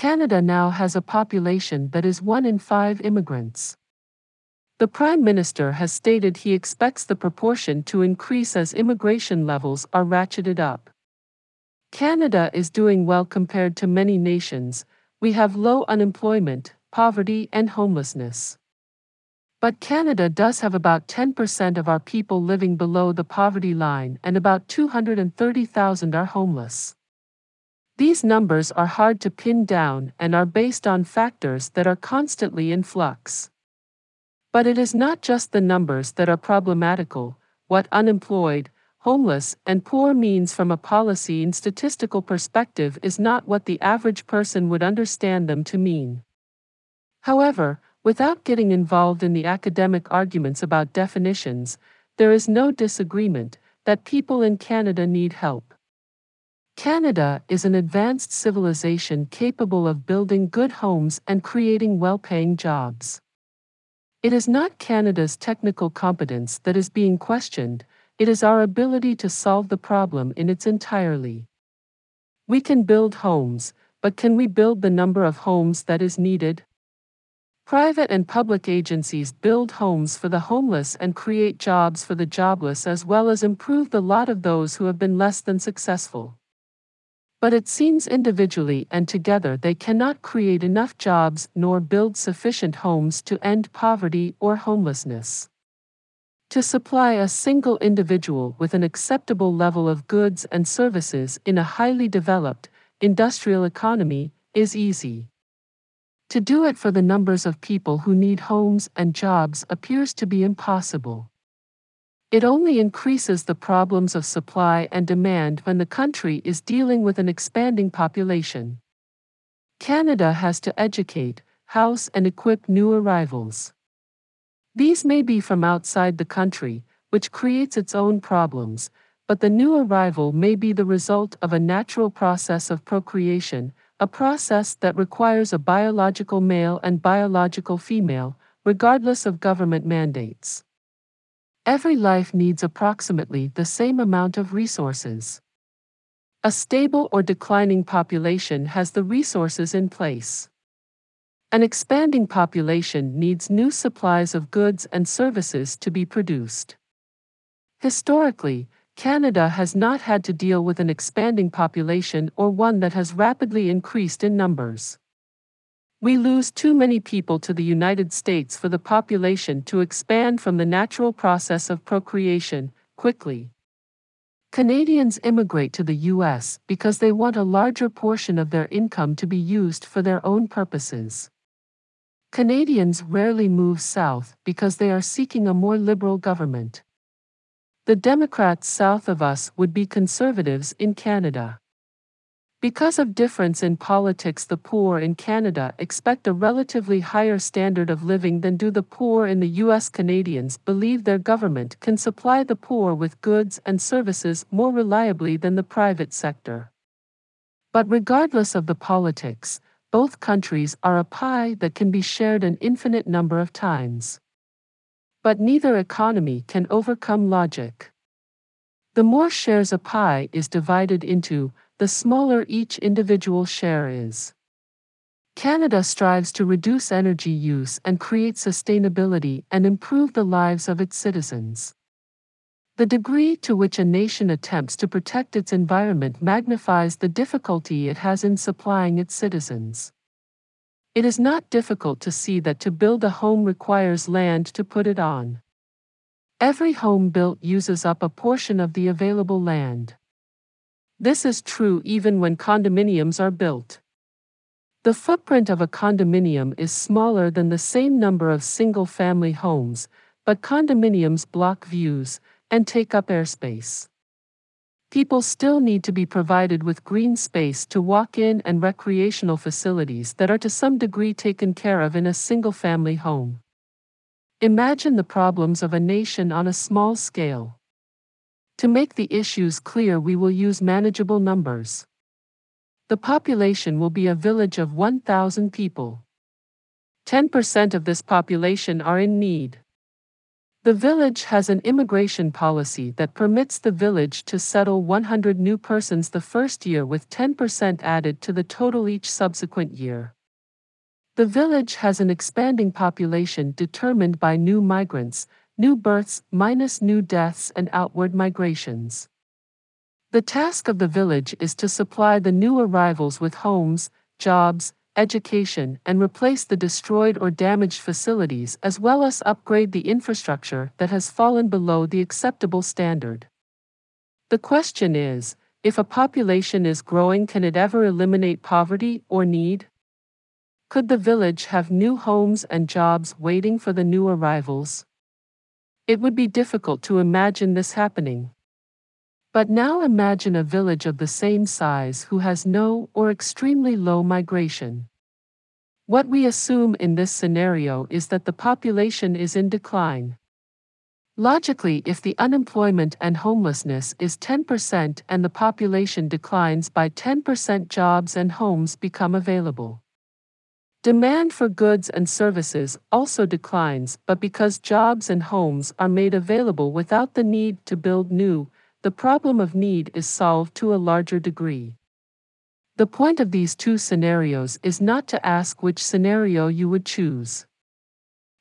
Canada now has a population that is one in five immigrants. The Prime Minister has stated he expects the proportion to increase as immigration levels are ratcheted up. Canada is doing well compared to many nations, we have low unemployment, poverty, and homelessness. But Canada does have about 10% of our people living below the poverty line and about 230,000 are homeless. These numbers are hard to pin down and are based on factors that are constantly in flux. But it is not just the numbers that are problematical, what unemployed, homeless, and poor means from a policy and statistical perspective is not what the average person would understand them to mean. However, without getting involved in the academic arguments about definitions, there is no disagreement that people in Canada need help. Canada is an advanced civilization capable of building good homes and creating well paying jobs. It is not Canada's technical competence that is being questioned, it is our ability to solve the problem in its entirety. We can build homes, but can we build the number of homes that is needed? Private and public agencies build homes for the homeless and create jobs for the jobless as well as improve the lot of those who have been less than successful. But it seems individually and together they cannot create enough jobs nor build sufficient homes to end poverty or homelessness. To supply a single individual with an acceptable level of goods and services in a highly developed, industrial economy is easy. To do it for the numbers of people who need homes and jobs appears to be impossible. It only increases the problems of supply and demand when the country is dealing with an expanding population. Canada has to educate, house, and equip new arrivals. These may be from outside the country, which creates its own problems, but the new arrival may be the result of a natural process of procreation, a process that requires a biological male and biological female, regardless of government mandates. Every life needs approximately the same amount of resources. A stable or declining population has the resources in place. An expanding population needs new supplies of goods and services to be produced. Historically, Canada has not had to deal with an expanding population or one that has rapidly increased in numbers. We lose too many people to the United States for the population to expand from the natural process of procreation quickly. Canadians immigrate to the U.S. because they want a larger portion of their income to be used for their own purposes. Canadians rarely move south because they are seeking a more liberal government. The Democrats south of us would be conservatives in Canada. Because of difference in politics the poor in Canada expect a relatively higher standard of living than do the poor in the US Canadians believe their government can supply the poor with goods and services more reliably than the private sector. But regardless of the politics, both countries are a pie that can be shared an infinite number of times. But neither economy can overcome logic. The more shares a pie is divided into, the smaller each individual share is. Canada strives to reduce energy use and create sustainability and improve the lives of its citizens. The degree to which a nation attempts to protect its environment magnifies the difficulty it has in supplying its citizens. It is not difficult to see that to build a home requires land to put it on. Every home built uses up a portion of the available land. This is true even when condominiums are built. The footprint of a condominium is smaller than the same number of single family homes, but condominiums block views and take up airspace. People still need to be provided with green space to walk in and recreational facilities that are to some degree taken care of in a single family home. Imagine the problems of a nation on a small scale. To make the issues clear we will use manageable numbers. The population will be a village of 1,000 people. 10% of this population are in need. The village has an immigration policy that permits the village to settle 100 new persons the first year with 10% added to the total each subsequent year. The village has an expanding population determined by new migrants, new births minus new deaths and outward migrations. The task of the village is to supply the new arrivals with homes, jobs, education, and replace the destroyed or damaged facilities as well as upgrade the infrastructure that has fallen below the acceptable standard. The question is if a population is growing, can it ever eliminate poverty or need? Could the village have new homes and jobs waiting for the new arrivals? It would be difficult to imagine this happening. But now imagine a village of the same size who has no or extremely low migration. What we assume in this scenario is that the population is in decline. Logically, if the unemployment and homelessness is 10% and the population declines by 10%, jobs and homes become available. Demand for goods and services also declines, but because jobs and homes are made available without the need to build new, the problem of need is solved to a larger degree. The point of these two scenarios is not to ask which scenario you would choose.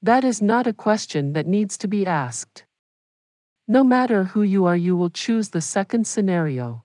That is not a question that needs to be asked. No matter who you are, you will choose the second scenario.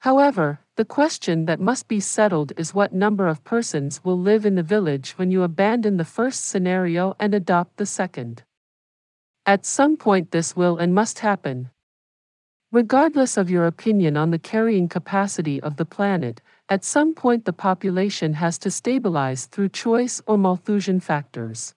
However, the question that must be settled is what number of persons will live in the village when you abandon the first scenario and adopt the second. At some point, this will and must happen, Regardless of your opinion on the carrying capacity of the planet, at some point the population has to stabilize through choice or Malthusian factors.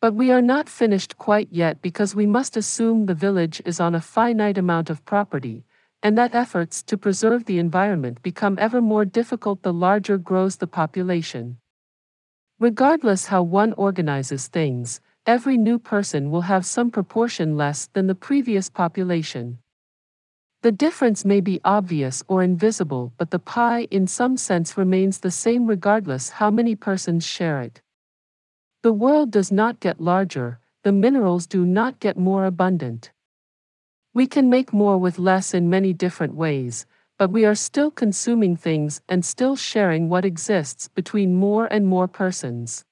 But we are not finished quite yet because we must assume the village is on a finite amount of property, and that efforts to preserve the environment become ever more difficult the larger grows the population. Regardless how one organizes things, every new person will have some proportion less than the previous population. The difference may be obvious or invisible, but the pie in some sense remains the same regardless how many persons share it. The world does not get larger, the minerals do not get more abundant. We can make more with less in many different ways, but we are still consuming things and still sharing what exists between more and more persons.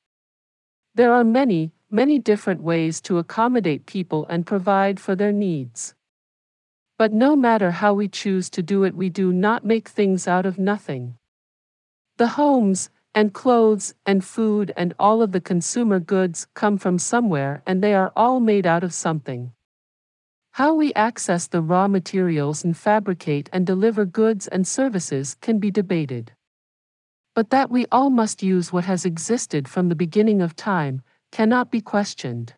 There are many, many different ways to accommodate people and provide for their needs. But no matter how we choose to do it, we do not make things out of nothing. The homes, and clothes, and food, and all of the consumer goods come from somewhere and they are all made out of something. How we access the raw materials and fabricate and deliver goods and services can be debated. But that we all must use what has existed from the beginning of time cannot be questioned.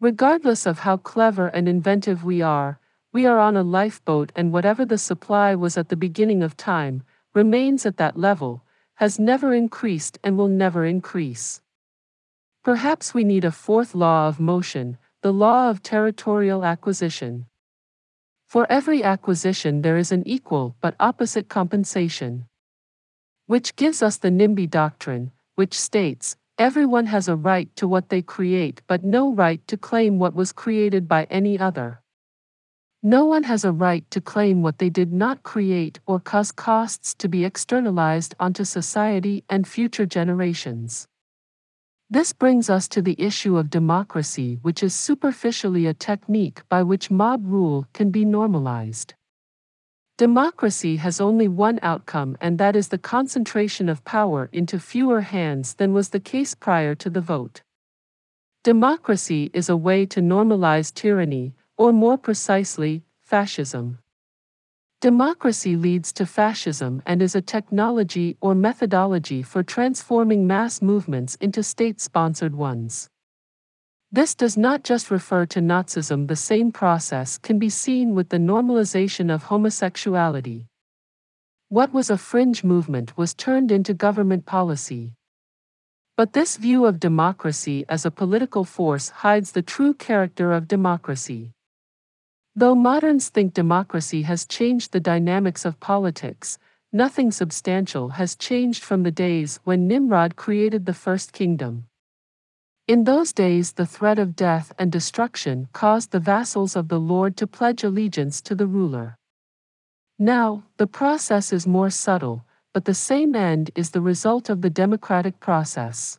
Regardless of how clever and inventive we are, we are on a lifeboat, and whatever the supply was at the beginning of time remains at that level, has never increased, and will never increase. Perhaps we need a fourth law of motion, the law of territorial acquisition. For every acquisition, there is an equal but opposite compensation. Which gives us the NIMBY doctrine, which states everyone has a right to what they create but no right to claim what was created by any other. No one has a right to claim what they did not create or cause costs to be externalized onto society and future generations. This brings us to the issue of democracy, which is superficially a technique by which mob rule can be normalized. Democracy has only one outcome, and that is the concentration of power into fewer hands than was the case prior to the vote. Democracy is a way to normalize tyranny, or more precisely, fascism. Democracy leads to fascism and is a technology or methodology for transforming mass movements into state sponsored ones. This does not just refer to Nazism, the same process can be seen with the normalization of homosexuality. What was a fringe movement was turned into government policy. But this view of democracy as a political force hides the true character of democracy. Though moderns think democracy has changed the dynamics of politics, nothing substantial has changed from the days when Nimrod created the first kingdom. In those days, the threat of death and destruction caused the vassals of the Lord to pledge allegiance to the ruler. Now, the process is more subtle, but the same end is the result of the democratic process.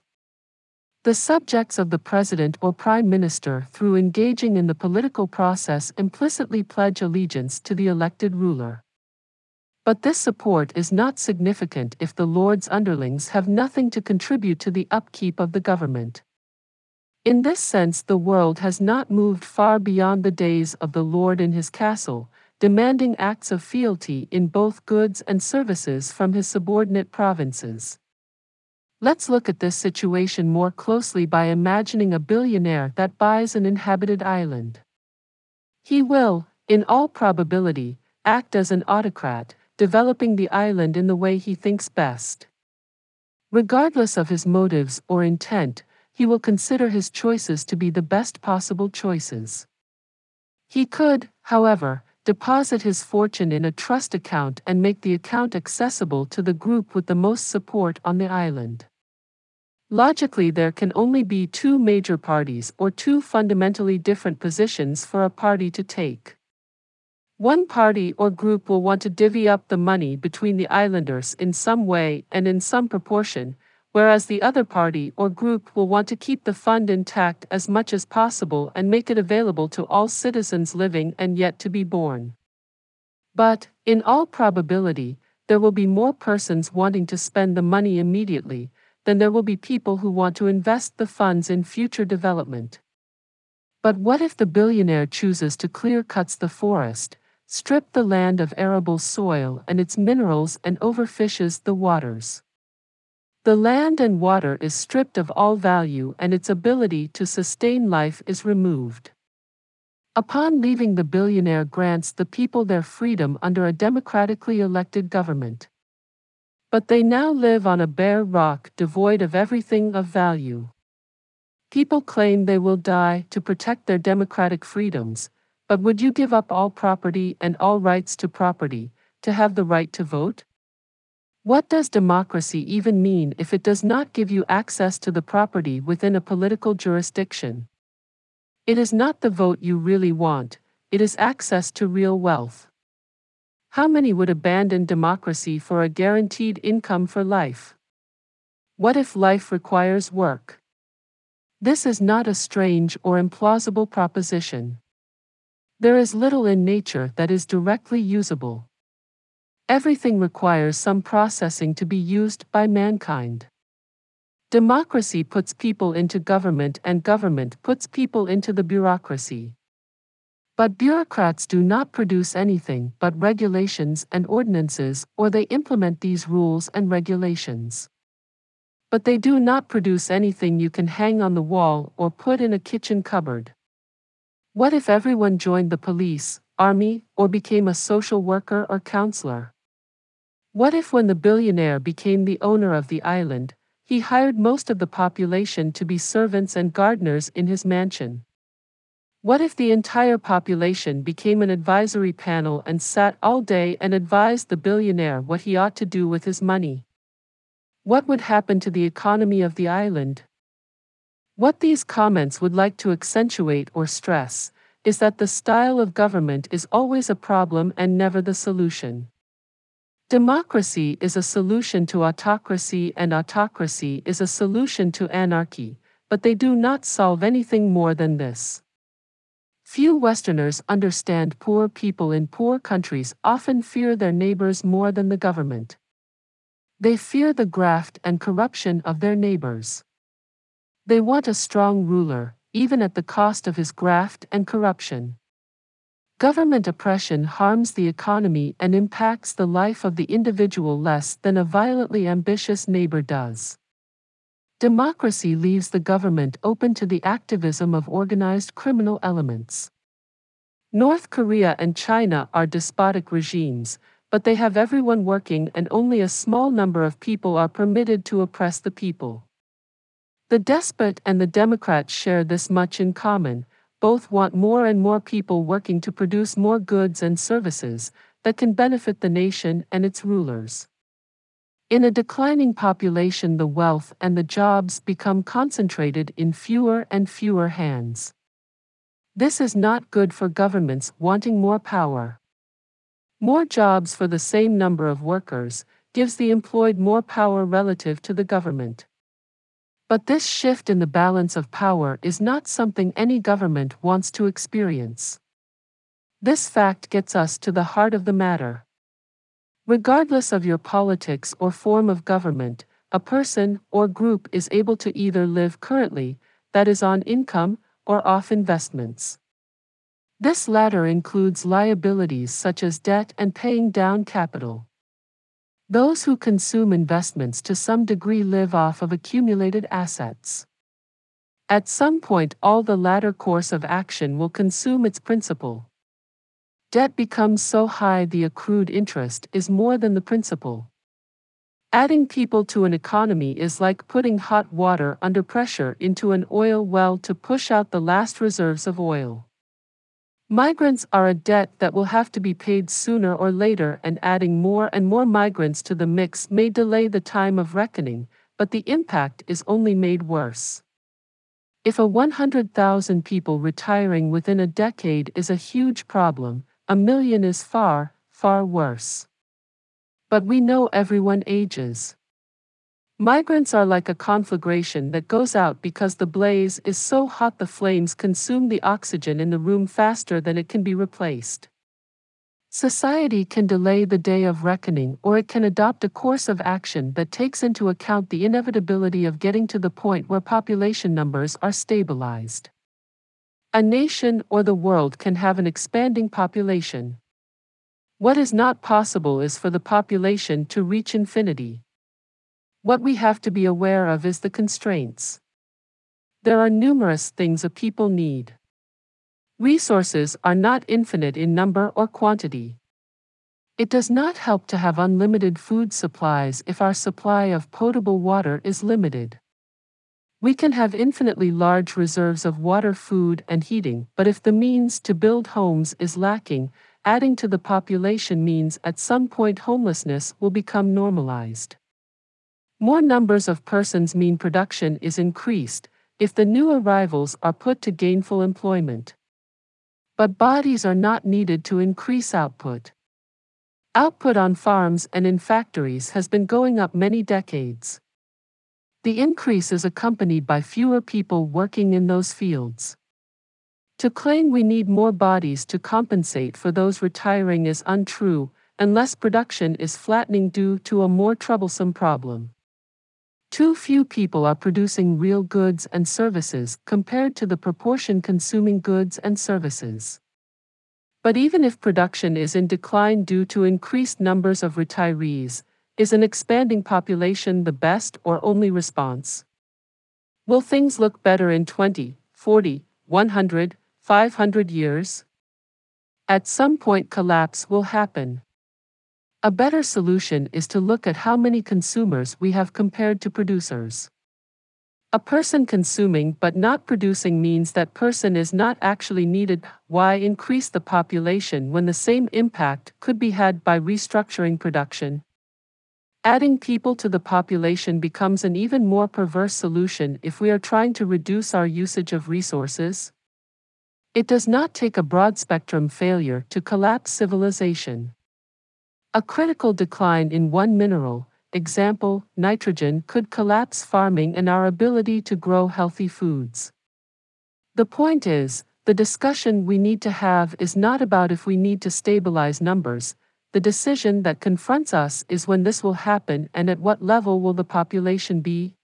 The subjects of the president or prime minister, through engaging in the political process, implicitly pledge allegiance to the elected ruler. But this support is not significant if the Lord's underlings have nothing to contribute to the upkeep of the government. In this sense, the world has not moved far beyond the days of the Lord in his castle, demanding acts of fealty in both goods and services from his subordinate provinces. Let's look at this situation more closely by imagining a billionaire that buys an inhabited island. He will, in all probability, act as an autocrat, developing the island in the way he thinks best. Regardless of his motives or intent, he will consider his choices to be the best possible choices. He could, however, deposit his fortune in a trust account and make the account accessible to the group with the most support on the island. Logically, there can only be two major parties or two fundamentally different positions for a party to take. One party or group will want to divvy up the money between the islanders in some way and in some proportion, whereas the other party or group will want to keep the fund intact as much as possible and make it available to all citizens living and yet to be born. But, in all probability, there will be more persons wanting to spend the money immediately, then there will be people who want to invest the funds in future development. But what if the billionaire chooses to clear cuts the forest, strip the land of arable soil and its minerals and overfishes the waters? The land and water is stripped of all value and its ability to sustain life is removed. Upon leaving the billionaire grants the people their freedom under a democratically elected government. But they now live on a bare rock devoid of everything of value. People claim they will die to protect their democratic freedoms, but would you give up all property and all rights to property to have the right to vote? What does democracy even mean if it does not give you access to the property within a political jurisdiction? It is not the vote you really want, it is access to real wealth. How many would abandon democracy for a guaranteed income for life? What if life requires work? This is not a strange or implausible proposition. There is little in nature that is directly usable. Everything requires some processing to be used by mankind. Democracy puts people into government, and government puts people into the bureaucracy. But bureaucrats do not produce anything but regulations and ordinances, or they implement these rules and regulations. But they do not produce anything you can hang on the wall or put in a kitchen cupboard. What if everyone joined the police, army, or became a social worker or counselor? What if, when the billionaire became the owner of the island, he hired most of the population to be servants and gardeners in his mansion? What if the entire population became an advisory panel and sat all day and advised the billionaire what he ought to do with his money? What would happen to the economy of the island? What these comments would like to accentuate or stress is that the style of government is always a problem and never the solution. Democracy is a solution to autocracy and autocracy is a solution to anarchy, but they do not solve anything more than this. Few Westerners understand poor people in poor countries often fear their neighbors more than the government. They fear the graft and corruption of their neighbors. They want a strong ruler, even at the cost of his graft and corruption. Government oppression harms the economy and impacts the life of the individual less than a violently ambitious neighbor does. Democracy leaves the government open to the activism of organized criminal elements. North Korea and China are despotic regimes, but they have everyone working and only a small number of people are permitted to oppress the people. The despot and the Democrat share this much in common, both want more and more people working to produce more goods and services that can benefit the nation and its rulers. In a declining population, the wealth and the jobs become concentrated in fewer and fewer hands. This is not good for governments wanting more power. More jobs for the same number of workers gives the employed more power relative to the government. But this shift in the balance of power is not something any government wants to experience. This fact gets us to the heart of the matter. Regardless of your politics or form of government, a person or group is able to either live currently, that is, on income, or off investments. This latter includes liabilities such as debt and paying down capital. Those who consume investments to some degree live off of accumulated assets. At some point, all the latter course of action will consume its principal. Debt becomes so high the accrued interest is more than the principal. Adding people to an economy is like putting hot water under pressure into an oil well to push out the last reserves of oil. Migrants are a debt that will have to be paid sooner or later, and adding more and more migrants to the mix may delay the time of reckoning, but the impact is only made worse. If a 100,000 people retiring within a decade is a huge problem, a million is far, far worse. But we know everyone ages. Migrants are like a conflagration that goes out because the blaze is so hot the flames consume the oxygen in the room faster than it can be replaced. Society can delay the day of reckoning or it can adopt a course of action that takes into account the inevitability of getting to the point where population numbers are stabilized. A nation or the world can have an expanding population. What is not possible is for the population to reach infinity. What we have to be aware of is the constraints. There are numerous things a people need. Resources are not infinite in number or quantity. It does not help to have unlimited food supplies if our supply of potable water is limited. We can have infinitely large reserves of water, food, and heating, but if the means to build homes is lacking, adding to the population means at some point homelessness will become normalized. More numbers of persons mean production is increased if the new arrivals are put to gainful employment. But bodies are not needed to increase output. Output on farms and in factories has been going up many decades. The increase is accompanied by fewer people working in those fields. To claim we need more bodies to compensate for those retiring is untrue, unless production is flattening due to a more troublesome problem. Too few people are producing real goods and services compared to the proportion consuming goods and services. But even if production is in decline due to increased numbers of retirees, is an expanding population the best or only response? Will things look better in 20, 40, 100, 500 years? At some point, collapse will happen. A better solution is to look at how many consumers we have compared to producers. A person consuming but not producing means that person is not actually needed. Why increase the population when the same impact could be had by restructuring production? Adding people to the population becomes an even more perverse solution if we are trying to reduce our usage of resources. It does not take a broad spectrum failure to collapse civilization. A critical decline in one mineral, example, nitrogen, could collapse farming and our ability to grow healthy foods. The point is, the discussion we need to have is not about if we need to stabilize numbers, the decision that confronts us is when this will happen and at what level will the population be.